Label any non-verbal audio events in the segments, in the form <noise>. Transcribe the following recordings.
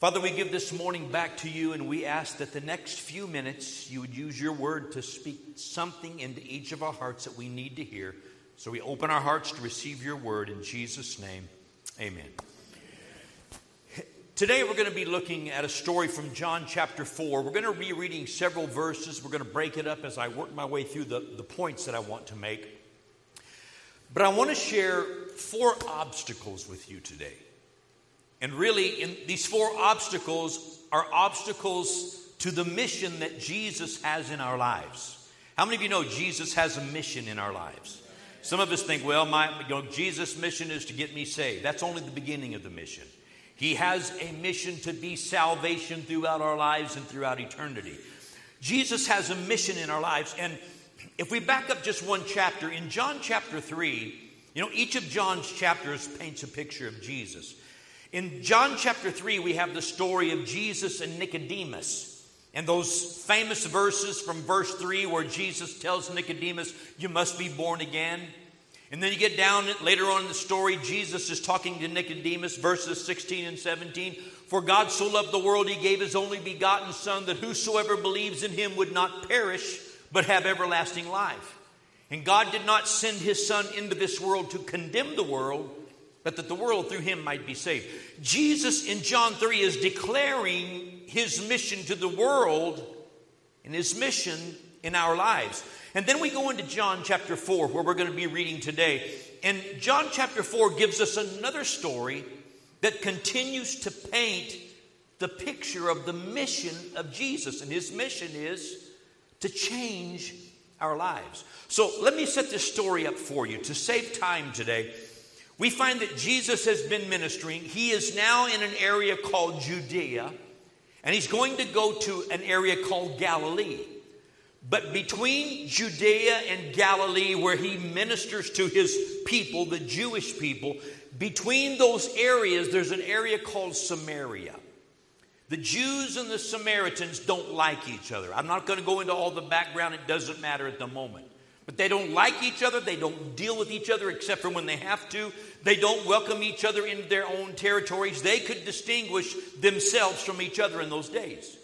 Father, we give this morning back to you and we ask that the next few minutes you would use your word to speak something into each of our hearts that we need to hear. So we open our hearts to receive your word in Jesus' name. Amen. Today we're going to be looking at a story from John chapter 4. We're going to be reading several verses. We're going to break it up as I work my way through the, the points that I want to make. But I want to share four obstacles with you today. And really, in, these four obstacles are obstacles to the mission that Jesus has in our lives. How many of you know Jesus has a mission in our lives? Some of us think, well, my you know, Jesus' mission is to get me saved. That's only the beginning of the mission. He has a mission to be salvation throughout our lives and throughout eternity. Jesus has a mission in our lives. And if we back up just one chapter, in John chapter 3, you know, each of John's chapters paints a picture of Jesus. In John chapter 3, we have the story of Jesus and Nicodemus. And those famous verses from verse 3 where Jesus tells Nicodemus, You must be born again. And then you get down later on in the story, Jesus is talking to Nicodemus, verses 16 and 17. For God so loved the world, he gave his only begotten Son, that whosoever believes in him would not perish, but have everlasting life. And God did not send his Son into this world to condemn the world, but that the world through him might be saved. Jesus in John 3 is declaring his mission to the world and his mission in our lives. And then we go into John chapter 4, where we're going to be reading today. And John chapter 4 gives us another story that continues to paint the picture of the mission of Jesus. And his mission is to change our lives. So let me set this story up for you to save time today. We find that Jesus has been ministering. He is now in an area called Judea, and he's going to go to an area called Galilee. But between Judea and Galilee, where he ministers to his people, the Jewish people, between those areas, there's an area called Samaria. The Jews and the Samaritans don't like each other. I'm not going to go into all the background, it doesn't matter at the moment. But they don't like each other. They don't deal with each other except for when they have to. They don't welcome each other into their own territories. They could distinguish themselves from each other in those days.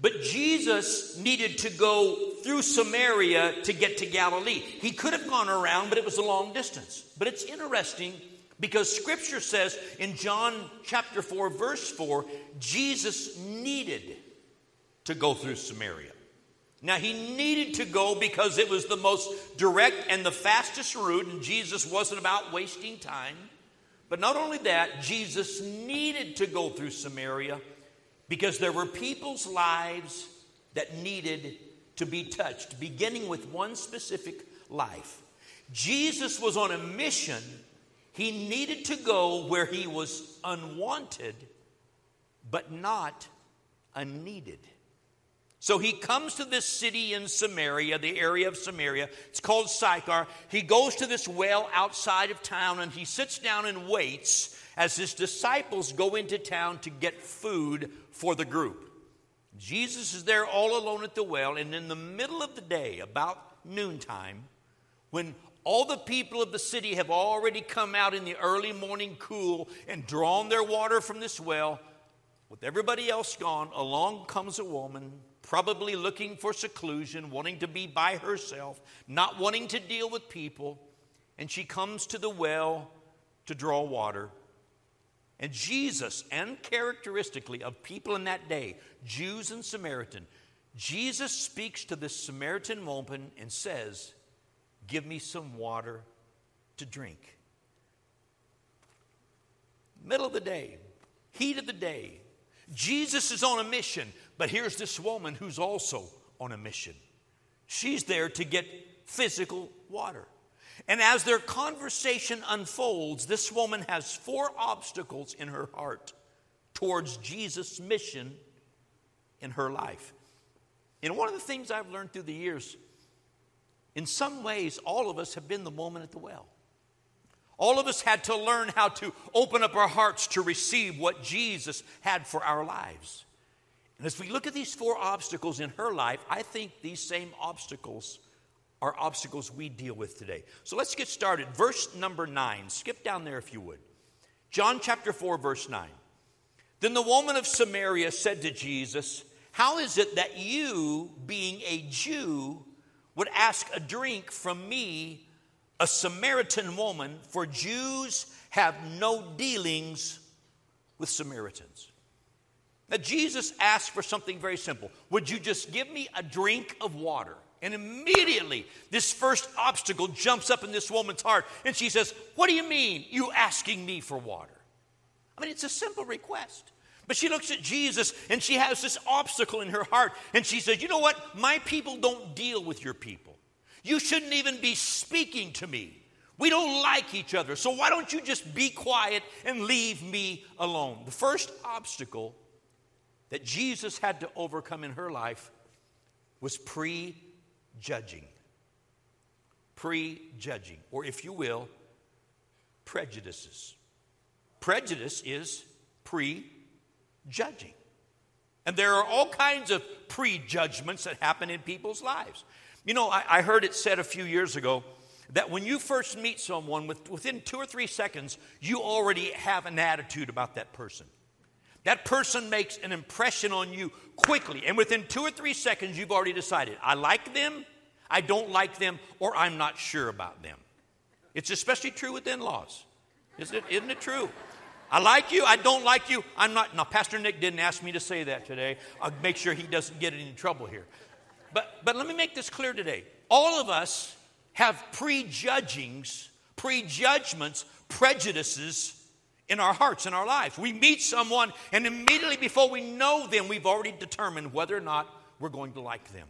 But Jesus needed to go through Samaria to get to Galilee. He could have gone around, but it was a long distance. But it's interesting because scripture says in John chapter 4, verse 4, Jesus needed to go through Samaria. Now, he needed to go because it was the most direct and the fastest route, and Jesus wasn't about wasting time. But not only that, Jesus needed to go through Samaria because there were people's lives that needed to be touched, beginning with one specific life. Jesus was on a mission. He needed to go where he was unwanted, but not unneeded. So he comes to this city in Samaria, the area of Samaria. It's called Sychar. He goes to this well outside of town and he sits down and waits as his disciples go into town to get food for the group. Jesus is there all alone at the well, and in the middle of the day, about noontime, when all the people of the city have already come out in the early morning cool and drawn their water from this well, with everybody else gone, along comes a woman probably looking for seclusion, wanting to be by herself, not wanting to deal with people. And she comes to the well to draw water. And Jesus, and characteristically of people in that day, Jews and Samaritan, Jesus speaks to this Samaritan woman and says, Give me some water to drink. Middle of the day, heat of the day, Jesus is on a mission. But here's this woman who's also on a mission. She's there to get physical water. And as their conversation unfolds, this woman has four obstacles in her heart towards Jesus' mission in her life. And one of the things I've learned through the years, in some ways, all of us have been the woman at the well. All of us had to learn how to open up our hearts to receive what Jesus had for our lives. And as we look at these four obstacles in her life, I think these same obstacles are obstacles we deal with today. So let's get started. Verse number nine. Skip down there if you would. John chapter 4, verse 9. Then the woman of Samaria said to Jesus, How is it that you, being a Jew, would ask a drink from me, a Samaritan woman? For Jews have no dealings with Samaritans. Now, Jesus asked for something very simple Would you just give me a drink of water? And immediately, this first obstacle jumps up in this woman's heart, and she says, What do you mean, you asking me for water? I mean, it's a simple request. But she looks at Jesus and she has this obstacle in her heart, and she says, You know what? My people don't deal with your people. You shouldn't even be speaking to me. We don't like each other, so why don't you just be quiet and leave me alone? The first obstacle that Jesus had to overcome in her life was prejudging. Prejudging, or if you will, prejudices. Prejudice is prejudging. And there are all kinds of prejudgments that happen in people's lives. You know, I, I heard it said a few years ago that when you first meet someone, with, within two or three seconds, you already have an attitude about that person. That person makes an impression on you quickly, and within two or three seconds, you've already decided I like them, I don't like them, or I'm not sure about them. It's especially true with in laws. Isn't it, isn't it true? I like you, I don't like you, I'm not. Now, Pastor Nick didn't ask me to say that today. I'll make sure he doesn't get in trouble here. But, but let me make this clear today. All of us have prejudgings, prejudgments, prejudices in our hearts, in our lives. We meet someone, and immediately before we know them, we've already determined whether or not we're going to like them.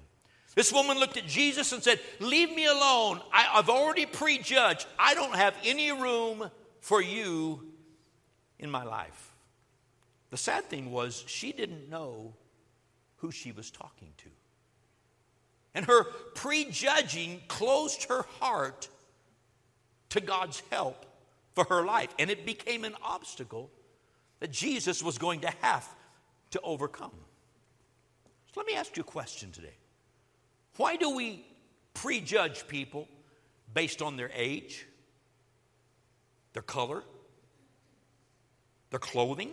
This woman looked at Jesus and said, Leave me alone. I, have already prejudged. I don't have any room for you in my life. The sad thing was, she didn't know who she was talking to. And her prejudging closed her heart to God's help for her life. And it became an obstacle that Jesus was going to have to overcome. So let me ask you a question today. Why do we prejudge people based on their age, their color, their clothing,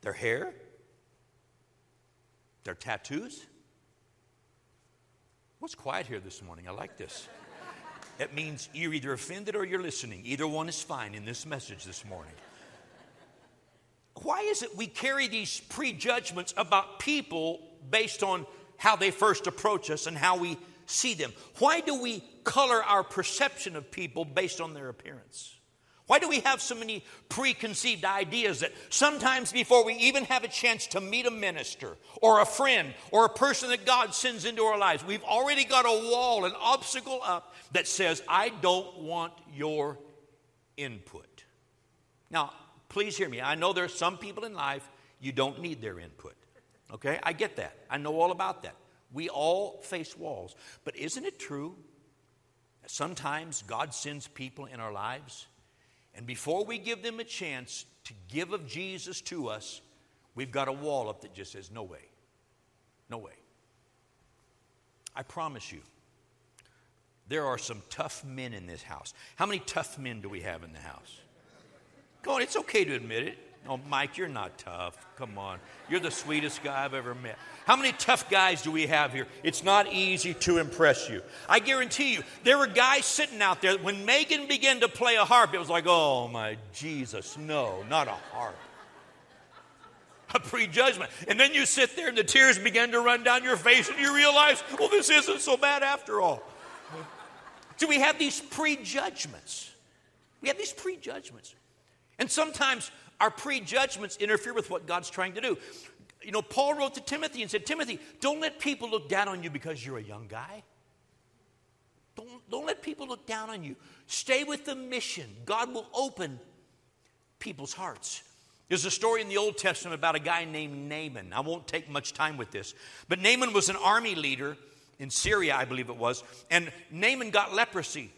their hair, their tattoos? What's quiet here this morning? I like this. It means you're either offended or you're listening. Either one is fine in this message this morning. Why is it we carry these prejudgments about people based on how they first approach us and how we see them? Why do we color our perception of people based on their appearance? Why do we have so many preconceived ideas that sometimes before we even have a chance to meet a minister or a friend or a person that God sends into our lives, we've already got a wall, an obstacle up that says, I don't want your input. Now, please hear me. I know there are some people in life you don't need their input. Okay? I get that. I know all about that. We all face walls. But isn't it true that sometimes God sends people in our lives? And before we give them a chance to give of Jesus to us, we've got a wall up that just says, no way. No way. I promise you, there are some tough men in this house. How many tough men do we have in the house? Come on, it's okay to admit it. Oh, Mike, you're not tough. Come on. You're the sweetest guy I've ever met. How many tough guys do we have here? It's not easy to impress you. I guarantee you, there were guys sitting out there. When Megan began to play a harp, it was like, oh my Jesus, no, not a harp. A prejudgment. And then you sit there and the tears begin to run down your face and you realize, well, this isn't so bad after all. So we have these prejudgments. We have these prejudgments. And sometimes our prejudgments interfere with what God's trying to do. You know, Paul wrote to Timothy and said, Timothy, don't let people look down on you because you're a young guy. Don't, don't let people look down on you. Stay with the mission. God will open people's hearts. There's a story in the Old Testament about a guy named Naaman. I won't take much time with this. But Naaman was an army leader in Syria, I believe it was. And Naaman got leprosy.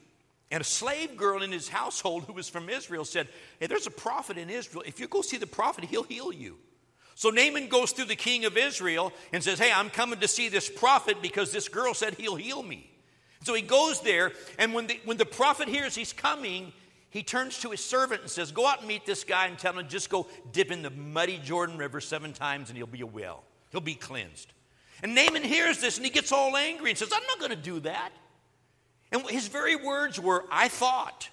And a slave girl in his household who was from Israel said, Hey, there's a prophet in Israel. If you go see the prophet, he'll heal you. So Naaman goes through the king of Israel and says, Hey, I'm coming to see this prophet because this girl said he'll heal me. So he goes there, and when the, when the prophet hears he's coming, he turns to his servant and says, Go out and meet this guy and tell him just go dip in the muddy Jordan River seven times and he'll be a well. He'll be cleansed. And Naaman hears this and he gets all angry and says, I'm not going to do that. And his very words were, I thought.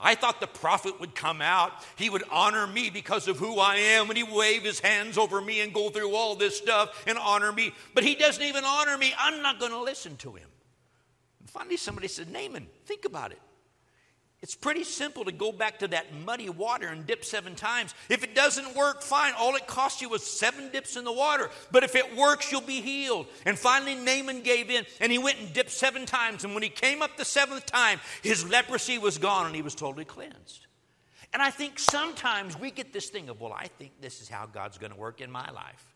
I thought the prophet would come out. He would honor me because of who I am, and he wave his hands over me and go through all this stuff and honor me. But he doesn't even honor me. I'm not going to listen to him. And finally, somebody said, Naaman, think about it. It's pretty simple to go back to that muddy water and dip seven times. If it doesn't work, fine. All it cost you was seven dips in the water. But if it works, you'll be healed. And finally, Naaman gave in and he went and dipped seven times. And when he came up the seventh time, his leprosy was gone and he was totally cleansed. And I think sometimes we get this thing of, well, I think this is how God's going to work in my life.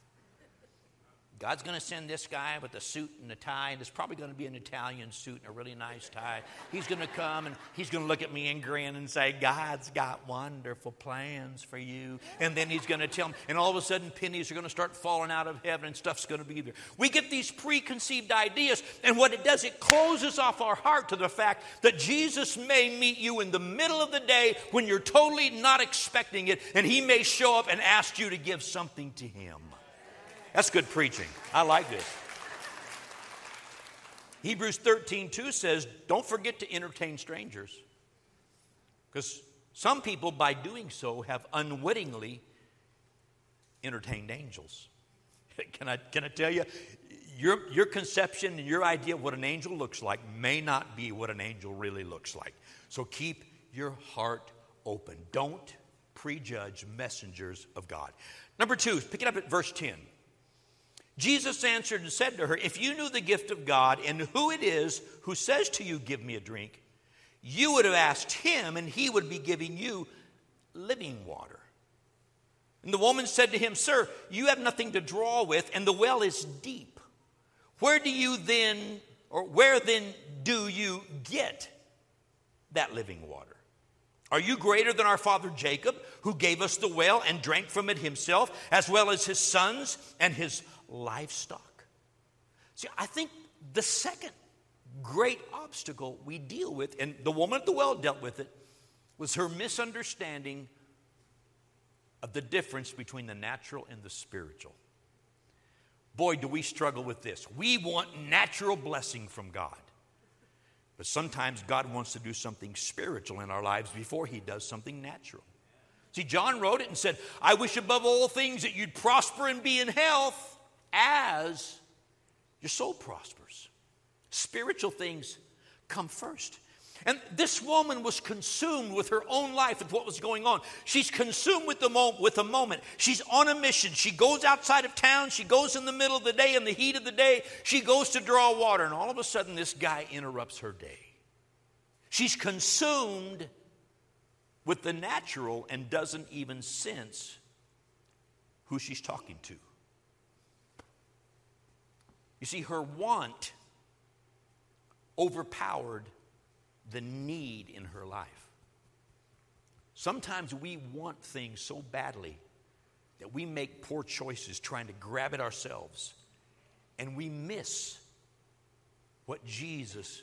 God's going to send this guy with a suit and a tie, and it's probably going to be an Italian suit and a really nice tie. He's going to come and he's going to look at me and grin and say, God's got wonderful plans for you. And then he's going to tell me, and all of a sudden pennies are going to start falling out of heaven and stuff's going to be there. We get these preconceived ideas, and what it does, it closes off our heart to the fact that Jesus may meet you in the middle of the day when you're totally not expecting it, and he may show up and ask you to give something to him. That's good preaching. I like this. Hebrews 13, 2 says, Don't forget to entertain strangers. Because some people, by doing so, have unwittingly entertained angels. <laughs> Can I, can I tell you? Your, your conception and your idea of what an angel looks like may not be what an angel really looks like. So keep your heart open. Don't prejudge messengers of God. Number two, pick it up at verse 10. Jesus answered and said to her, If you knew the gift of God and who it is who says to you, Give me a drink, you would have asked him, and he would be giving you living water. And the woman said to him, Sir, you have nothing to draw with, and the well is deep. Where do you then, or where then do you get that living water? Are you greater than our father Jacob, who gave us the well and drank from it himself, as well as his sons and his livestock. See, I think the second great obstacle we deal with, and the woman at the well dealt with it, was her misunderstanding of the difference between the natural and the spiritual. Boy, do we struggle with this. We want natural blessing from God. But sometimes God wants to do something spiritual in our lives before he does something natural. See, John wrote it and said, I wish above all things that you'd prosper and be in health as your soul prospers. Spiritual things come first. And this woman was consumed with her own life and what was going on. She's consumed with the, mo- with the moment. She's on a mission. She goes outside of town. She goes in the middle of the day, in the heat of the day. She goes to draw water. And all of a sudden, this guy interrupts her day. She's consumed with the natural and doesn't even sense who she's talking to. You see, her want overpowered the need in her life. Sometimes we want things so badly that we make poor choices trying to grab it ourselves, and we miss what Jesus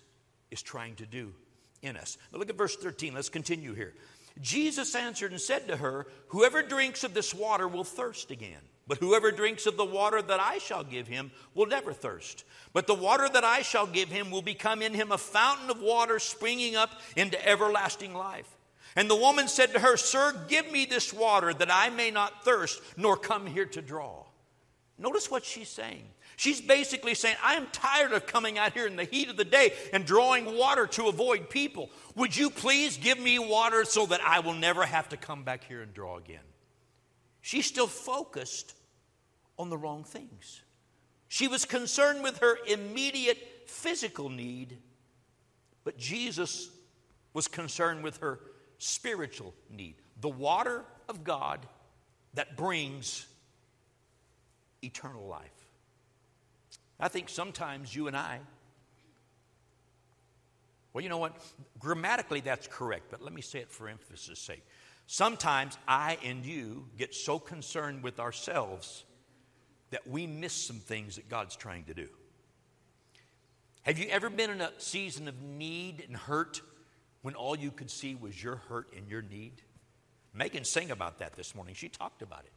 is trying to do in us. Now look at verse 13. Let's continue here. Jesus answered and said to her, Whoever drinks of this water will thirst again. But whoever drinks of the water that I shall give him will never thirst. But the water that I shall give him will become in him a fountain of water springing up into everlasting life. And the woman said to her, Sir, give me this water that I may not thirst, nor come here to draw. Notice what she's saying. She's basically saying, I am tired of coming out here in the heat of the day and drawing water to avoid people. Would you please give me water so that I will never have to come back here and draw again? She's still focused on the wrong things. She was concerned with her immediate physical need, but Jesus was concerned with her spiritual need the water of God that brings eternal life. I think sometimes you and I, well, you know what? Grammatically, that's correct, but let me say it for emphasis' sake. Sometimes I and you get so concerned with ourselves that we miss some things that God's trying to do. Have you ever been in a season of need and hurt when all you could see was your hurt and your need? Megan sang about that this morning. She talked about it.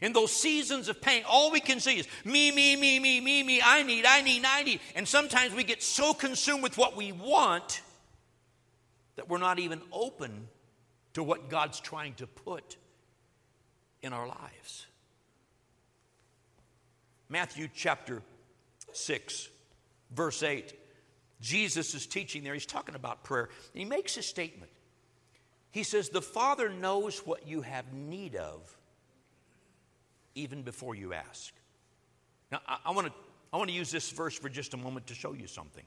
In those seasons of pain, all we can see is me, me, me, me, me, me, I need, I need, I need. And sometimes we get so consumed with what we want that we're not even open to what God's trying to put in our lives. Matthew chapter 6, verse 8. Jesus is teaching there. He's talking about prayer. And he makes a statement. He says, The Father knows what you have need of even before you ask. Now, I, I want to I want to use this verse for just a moment to show you something.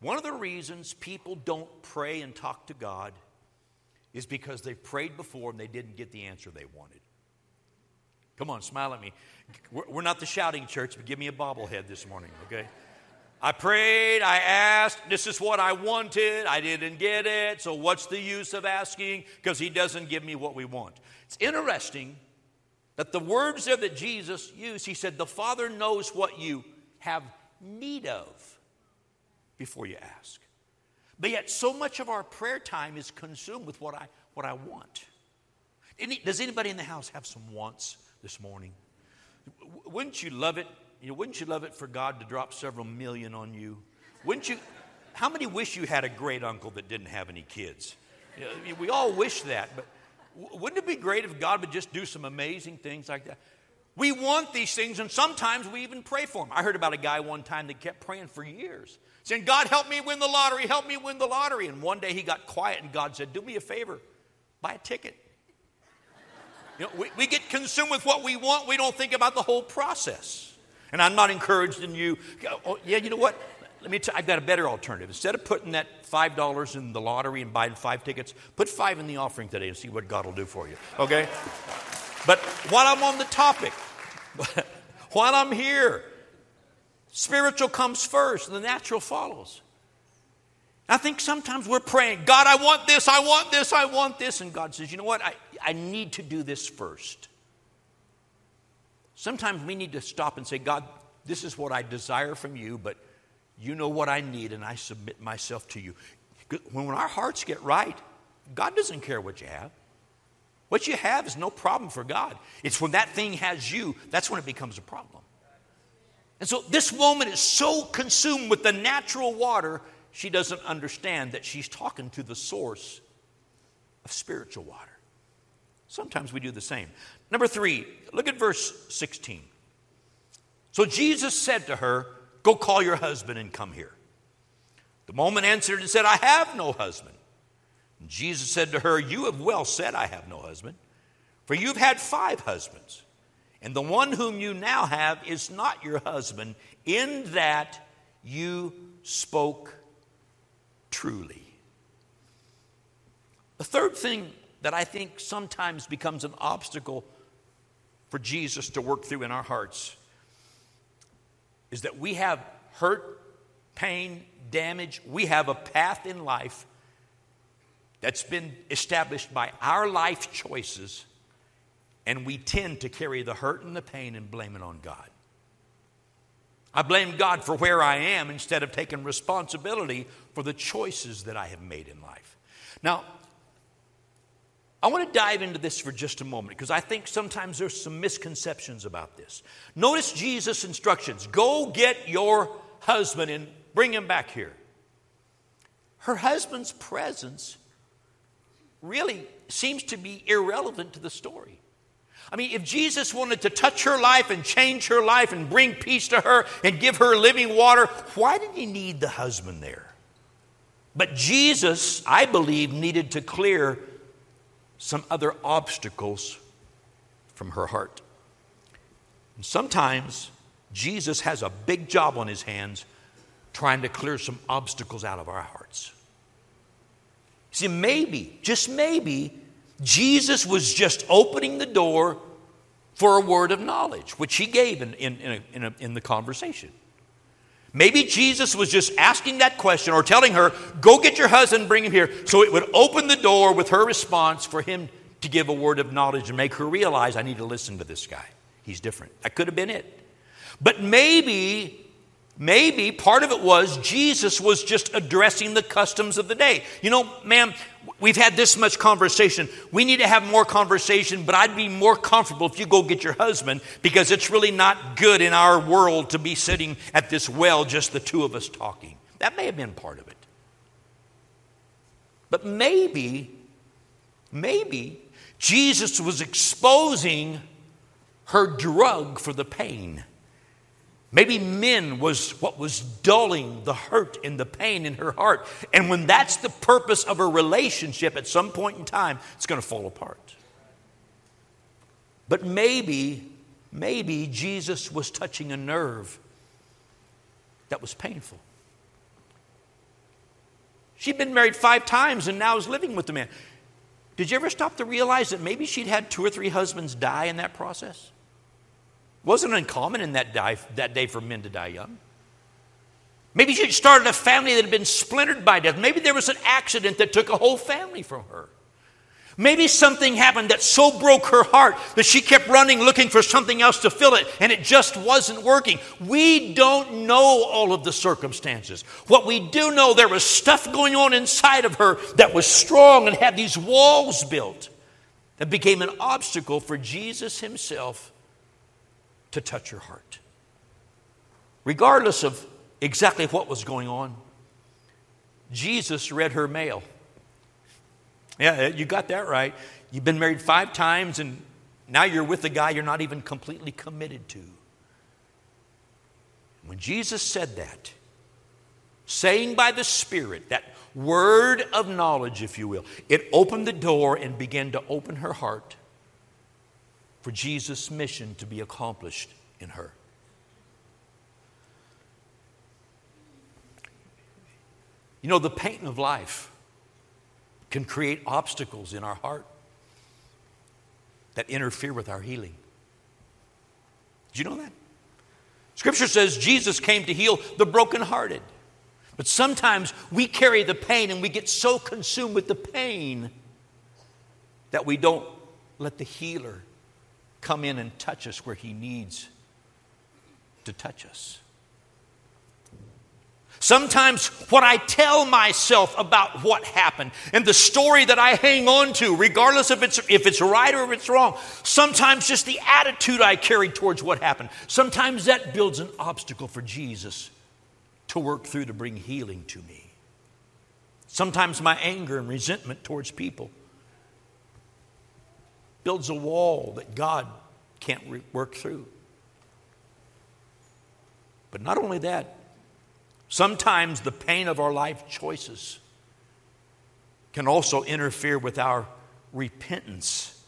One of the reasons people don't pray and talk to God is because they prayed before and they didn't get the answer they wanted. Come on, smile at me. We're not the shouting church, but give me a bobblehead this morning, okay? I prayed, I asked, this is what I wanted, I didn't get it, so what's the use of asking? Because he doesn't give me what we want. It's interesting that the words there that Jesus used, he said, The Father knows what you have need of before you ask. But yet, so much of our prayer time is consumed with what I, what I want. Any, does anybody in the house have some wants this morning? Wouldn't you love it? You know, wouldn't you love it for God to drop several million on you? Wouldn't you? How many wish you had a great uncle that didn't have any kids? You know, we all wish that, but wouldn't it be great if God would just do some amazing things like that? We want these things, and sometimes we even pray for them. I heard about a guy one time that kept praying for years, saying, God, help me win the lottery, help me win the lottery. And one day he got quiet, and God said, Do me a favor, buy a ticket. <laughs> You know, we, we get consumed with what we want, we don't think about the whole process. And I'm not encouraged in you, oh, yeah, you know what? Let me tell I've got a better alternative. Instead of putting that $5 in the lottery and buying five tickets, put five in the offering today and see what God will do for you. Okay? But while I'm on the topic, <laughs> while I'm here, spiritual comes first and the natural follows. I think sometimes we're praying, God, I want this, I want this, I want this. And God says, you know what? I, I need to do this first. Sometimes we need to stop and say, God, this is what I desire from you, but you know what I need, and I submit myself to you. When our hearts get right, God doesn't care what you have. What you have is no problem for God. It's when that thing has you, that's when it becomes a problem. And so this woman is so consumed with the natural water, she doesn't understand that she's talking to the source of spiritual water. Sometimes we do the same. Number three, look at verse 16. So Jesus said to her, Go call your husband and come here. The woman answered and said, I have no husband. And Jesus said to her, You have well said, I have no husband, for you've had five husbands, and the one whom you now have is not your husband, in that you spoke truly. The third thing that I think sometimes becomes an obstacle for Jesus to work through in our hearts is that we have hurt, pain, damage. We have a path in life that's been established by our life choices, and we tend to carry the hurt and the pain and blame it on God. I blame God for where I am instead of taking responsibility for the choices that I have made in life. Now, I want to dive into this for just a moment because I think sometimes there's some misconceptions about this. Notice Jesus' instructions go get your husband and bring him back here. Her husband's presence really seems to be irrelevant to the story. I mean, if Jesus wanted to touch her life and change her life and bring peace to her and give her living water, why did he need the husband there? But Jesus, I believe, needed to clear some other obstacles from her heart. And sometimes Jesus has a big job on his hands trying to clear some obstacles out of our hearts. See, maybe, just maybe, Jesus was just opening the door for a word of knowledge, which he gave in, in, in, a, in, a, in the conversation. Maybe Jesus was just asking that question or telling her, Go get your husband, bring him here. So it would open the door with her response for him to give a word of knowledge and make her realize, I need to listen to this guy. He's different. That could have been it. But maybe Maybe part of it was Jesus was just addressing the customs of the day. You know, ma'am, we've had this much conversation. We need to have more conversation, but I'd be more comfortable if you go get your husband because it's really not good in our world to be sitting at this well, just the two of us talking. That may have been part of it. But maybe, maybe Jesus was exposing her drug for the pain. Maybe men was what was dulling the hurt and the pain in her heart. And when that's the purpose of a relationship, at some point in time, it's going to fall apart. But maybe, maybe Jesus was touching a nerve that was painful. She'd been married five times and now is living with the man. Did you ever stop to realize that maybe she'd had two or three husbands die in that process? Wasn't uncommon in that, that day for men to die young. Maybe she started a family that had been splintered by death. Maybe there was an accident that took a whole family from her. Maybe something happened that so broke her heart that she kept running looking for something else to fill it and it just wasn't working. We don't know all of the circumstances. What we do know, there was stuff going on inside of her that was strong and had these walls built that became an obstacle for Jesus himself to touch her heart. Regardless of exactly what was going on, Jesus read her mail. Yeah, you got that right. You've been married five times, and now you're with a guy you're not even completely committed to. When Jesus said that, saying by the Spirit, that word of knowledge, if you will, it opened the door and began to open her heart for Jesus' mission to be accomplished in her. You know, the pain of life can create obstacles in our heart that interfere with our healing. Did you know that? Scripture says Jesus came to heal the brokenhearted. But sometimes we carry the pain and we get so consumed with the pain that we don't let the healer come in and touch us where he needs to touch us. Sometimes what I tell myself about what happened and the story that I hang on to, regardless if it's, if it's right or if it's wrong, sometimes just the attitude I carry towards what happened, sometimes that builds an obstacle for Jesus to work through to bring healing to me. Sometimes my anger and resentment towards people builds a wall that God can't re- work through. But not only that, Sometimes the pain of our life choices can also interfere with our repentance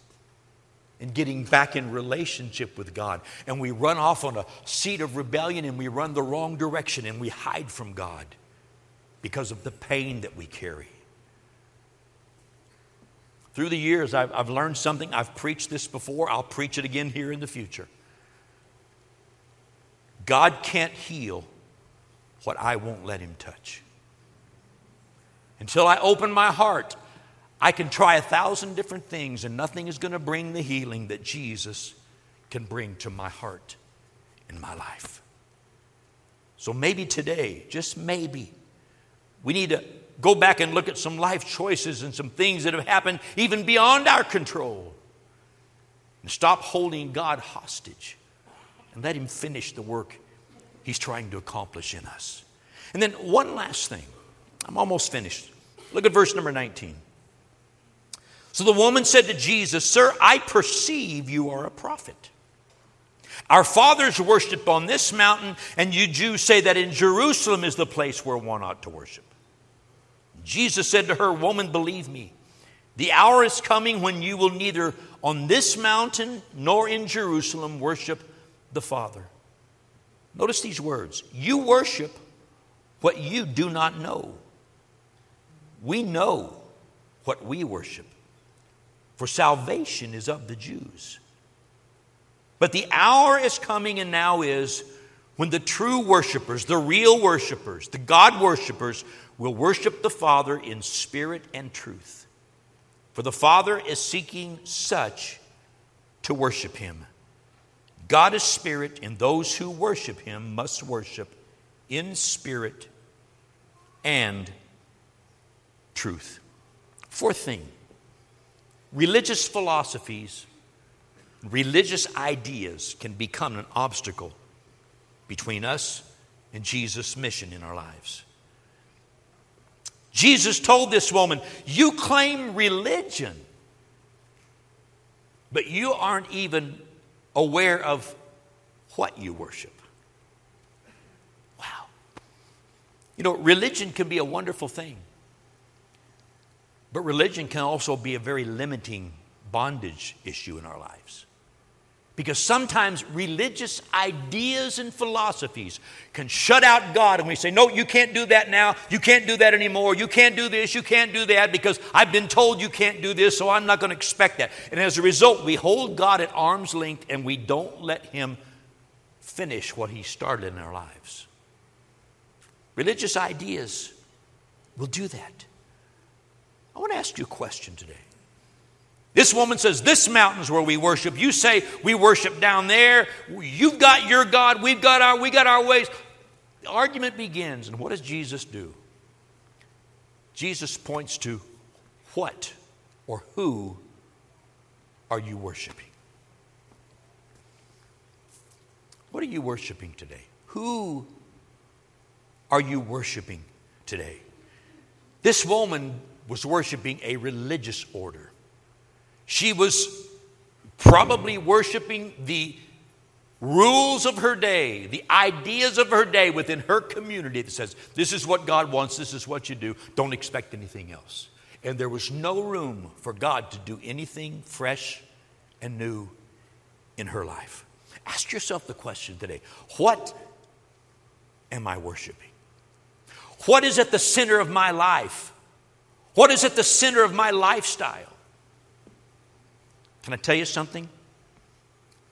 and getting back in relationship with God. And we run off on a seat of rebellion and we run the wrong direction and we hide from God because of the pain that we carry. Through the years, I've, I've learned something. I've preached this before, I'll preach it again here in the future. God can't heal what I won't let him touch. Until I open my heart, I can try a thousand different things, and nothing is going to bring the healing that Jesus can bring to my heart in my life. So maybe today, just maybe, we need to go back and look at some life choices and some things that have happened even beyond our control. And stop holding God hostage and let Him finish the work He's trying to accomplish in us. And then one last thing. I'm almost finished. Look at verse number 19. So the woman said to Jesus, Sir, I perceive you are a prophet. Our fathers worshiped on this mountain, and you Jews say that in Jerusalem is the place where one ought to worship. Jesus said to her, Woman, believe me, the hour is coming when you will neither on this mountain nor in Jerusalem worship the Father. Notice these words You worship what you do not know. We know what we worship, for salvation is of the Jews. But the hour is coming and now is when the true worshipers, the real worshipers, the God worshipers, will worship the Father in spirit and truth. For the Father is seeking such to worship him. God is spirit, and those who worship him must worship in spirit and truth. Fourth thing religious philosophies, religious ideas can become an obstacle between us and Jesus' mission in our lives. Jesus told this woman, You claim religion, but you aren't even aware of what you worship. Wow. You know, religion can be a wonderful thing, but religion can also be a very limiting bondage issue in our lives. Because sometimes religious ideas and philosophies can shut out God, and we say, No, you can't do that now. You can't do that anymore. You can't do this. You can't do that because I've been told you can't do this, so I'm not going to expect that. And as a result, we hold God at arm's length and we don't let Him finish what He started in our lives. Religious ideas will do that. I want to ask you a question today. This woman says, This mountain's where we worship. You say we worship down there. You've got your God, we've got our, we got our ways. The argument begins, and what does Jesus do? Jesus points to what or who are you worshiping? What are you worshiping today? Who are you worshiping today? This woman was worshiping a religious order. She was probably worshiping the rules of her day, the ideas of her day within her community that says, This is what God wants, this is what you do, don't expect anything else. And there was no room for God to do anything fresh and new in her life. Ask yourself the question today what am I worshiping? What is at the center of my life? What is at the center of my lifestyle? Can I tell you something?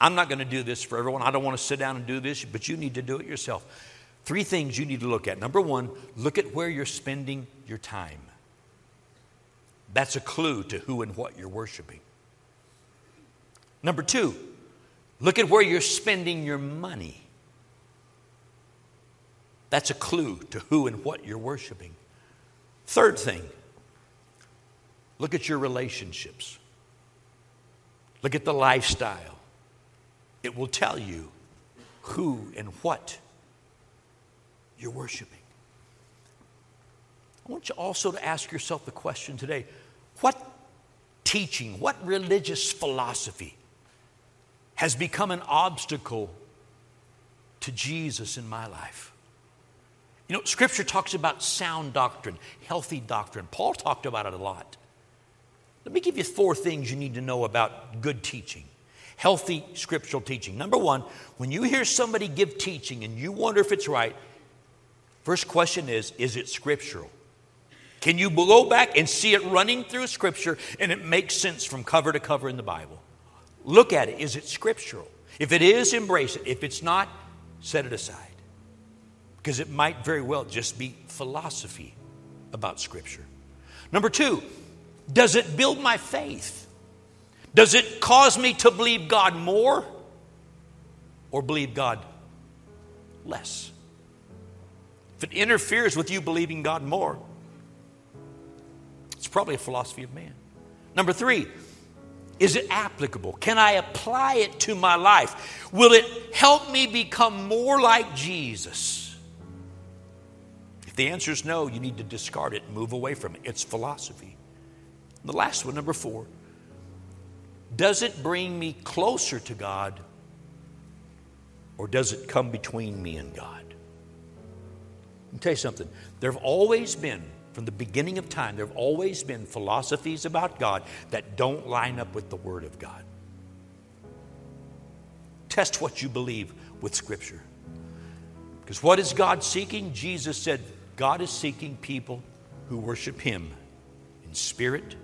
I'm not going to do this for everyone. I don't want to sit down and do this, but you need to do it yourself. Three things you need to look at. Number one, look at where you're spending your time. That's a clue to who and what you're worshiping. Number two, look at where you're spending your money. That's a clue to who and what you're worshiping. Third thing, look at your relationships. Look at the lifestyle. It will tell you who and what you're worshiping. I want you also to ask yourself the question today what teaching, what religious philosophy has become an obstacle to Jesus in my life? You know, Scripture talks about sound doctrine, healthy doctrine. Paul talked about it a lot. Let me give you four things you need to know about good teaching, healthy scriptural teaching. Number one, when you hear somebody give teaching and you wonder if it's right, first question is is it scriptural? Can you go back and see it running through scripture and it makes sense from cover to cover in the Bible? Look at it. Is it scriptural? If it is, embrace it. If it's not, set it aside. Because it might very well just be philosophy about scripture. Number two, does it build my faith? Does it cause me to believe God more or believe God less? If it interferes with you believing God more, it's probably a philosophy of man. Number three, is it applicable? Can I apply it to my life? Will it help me become more like Jesus? If the answer is no, you need to discard it and move away from it. It's philosophy. The last one, number four. Does it bring me closer to God or does it come between me and God? Let me tell you something. There have always been, from the beginning of time, there have always been philosophies about God that don't line up with the Word of God. Test what you believe with Scripture. Because what is God seeking? Jesus said, God is seeking people who worship Him in spirit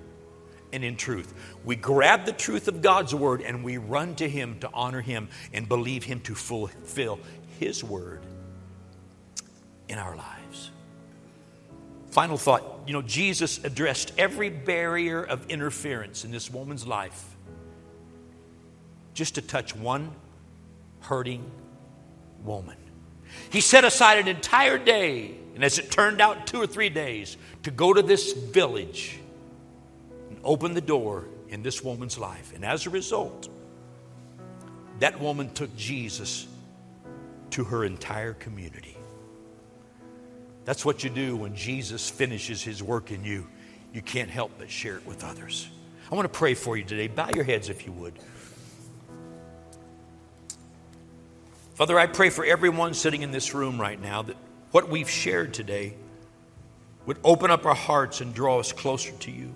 and in truth. We grab the truth of God's word and we run to Him to honor Him and believe Him to fulfill His word in our lives. Final thought you know, Jesus addressed every barrier of interference in this woman's life just to touch one hurting woman. He set aside an entire day, and as it turned out, two or three days, to go to this village and open the door in this woman's life. And as a result, that woman took Jesus to her entire community. That's what you do when Jesus finishes his work in you. You can't help but share it with others. I want to pray for you today. Bow your heads if you would. Father, I pray for everyone sitting in this room right now that what we've shared today would open up our hearts and draw us closer to you.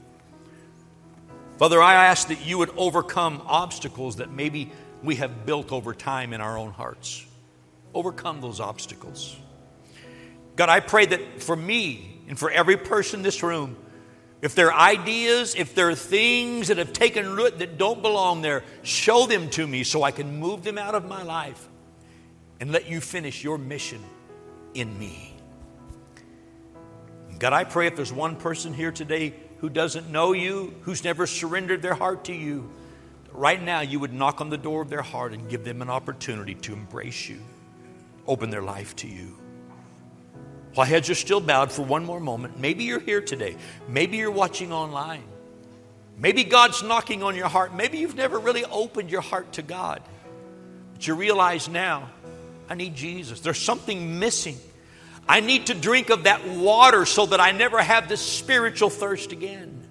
Father, I ask that you would overcome obstacles that maybe we have built over time in our own hearts. Overcome those obstacles. God, I pray that for me and for every person in this room, if there are ideas, if there are things that have taken root that don't belong there, show them to me so I can move them out of my life and let you finish your mission in me. God, I pray if there's one person here today who doesn't know you, who's never surrendered their heart to you, right now you would knock on the door of their heart and give them an opportunity to embrace you, open their life to you. While heads are still bowed for one more moment, maybe you're here today. Maybe you're watching online. Maybe God's knocking on your heart. Maybe you've never really opened your heart to God. But you realize now, I need Jesus. There's something missing. I need to drink of that water so that I never have this spiritual thirst again.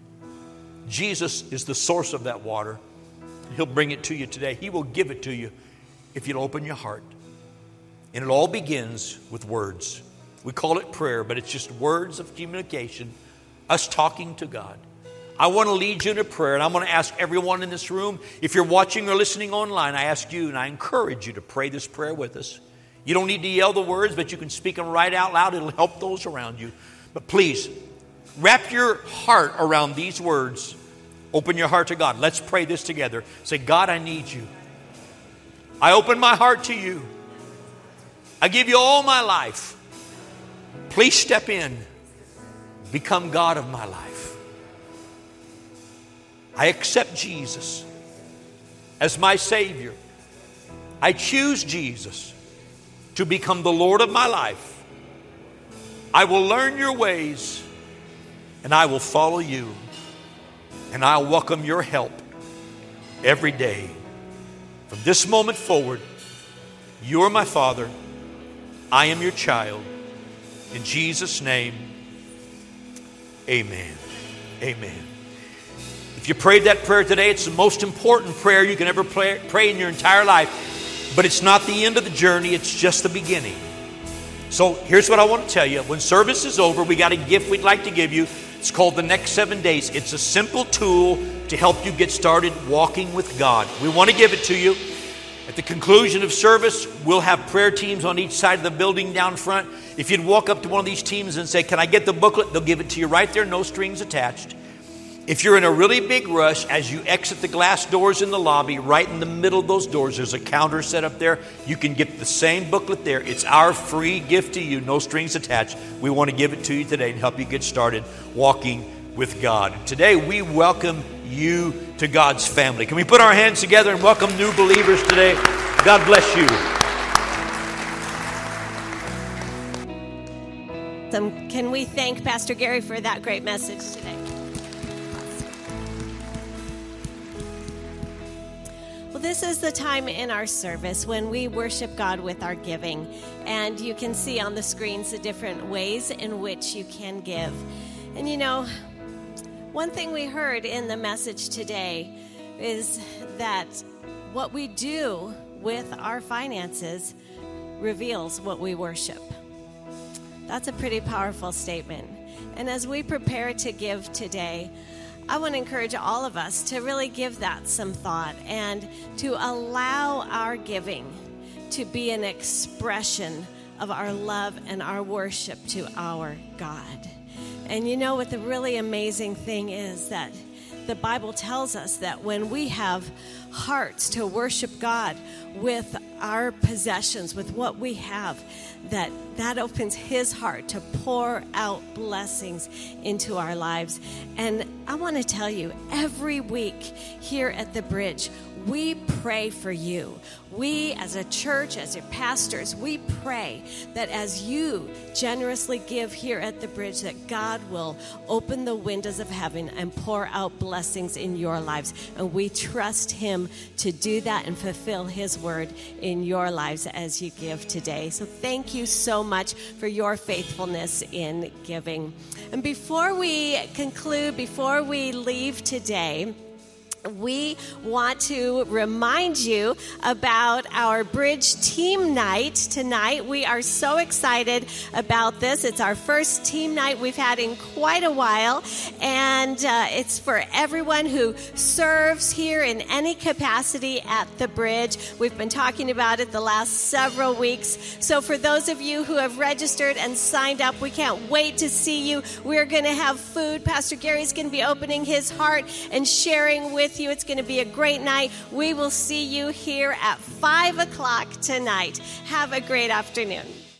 Jesus is the source of that water. He'll bring it to you today. He will give it to you if you'll open your heart. And it all begins with words. We call it prayer, but it's just words of communication, us talking to God. I want to lead you in a prayer, and I'm going to ask everyone in this room, if you're watching or listening online, I ask you and I encourage you to pray this prayer with us. You don't need to yell the words, but you can speak them right out loud. It'll help those around you. But please, wrap your heart around these words. Open your heart to God. Let's pray this together. Say, God, I need you. I open my heart to you. I give you all my life. Please step in, become God of my life. I accept Jesus as my Savior. I choose Jesus to become the Lord of my life. I will learn your ways and I will follow you. And I'll welcome your help every day. From this moment forward, you're my Father. I am your child. In Jesus' name, amen. Amen. If you prayed that prayer today, it's the most important prayer you can ever pray, pray in your entire life. But it's not the end of the journey, it's just the beginning. So here's what I want to tell you. When service is over, we got a gift we'd like to give you. It's called the next seven days. It's a simple tool to help you get started walking with God. We want to give it to you. At the conclusion of service, we'll have prayer teams on each side of the building down front. If you'd walk up to one of these teams and say, Can I get the booklet? They'll give it to you right there, no strings attached. If you're in a really big rush, as you exit the glass doors in the lobby, right in the middle of those doors, there's a counter set up there. You can get the same booklet there. It's our free gift to you, no strings attached. We want to give it to you today and help you get started walking with God. Today, we welcome you to God's family. Can we put our hands together and welcome new believers today? God bless you. Can we thank Pastor Gary for that great message today? This is the time in our service when we worship God with our giving. And you can see on the screens the different ways in which you can give. And you know, one thing we heard in the message today is that what we do with our finances reveals what we worship. That's a pretty powerful statement. And as we prepare to give today, I want to encourage all of us to really give that some thought and to allow our giving to be an expression of our love and our worship to our God. And you know what the really amazing thing is that the Bible tells us that when we have hearts to worship God with our possessions, with what we have, that that opens his heart to pour out blessings into our lives. And I want to tell you, every week here at the bridge, we pray for you. We, as a church, as your pastors, we pray that as you generously give here at the bridge, that God will open the windows of heaven and pour out blessings in your lives. And we trust Him to do that and fulfill His word in your lives as you give today. So you so much for your faithfulness in giving. And before we conclude, before we leave today, we want to remind you about our bridge team night tonight. We are so excited about this. It's our first team night we've had in quite a while, and uh, it's for everyone who serves here in any capacity at the bridge. We've been talking about it the last several weeks. So, for those of you who have registered and signed up, we can't wait to see you. We're going to have food. Pastor Gary's going to be opening his heart and sharing with with you. It's going to be a great night. We will see you here at 5 o'clock tonight. Have a great afternoon.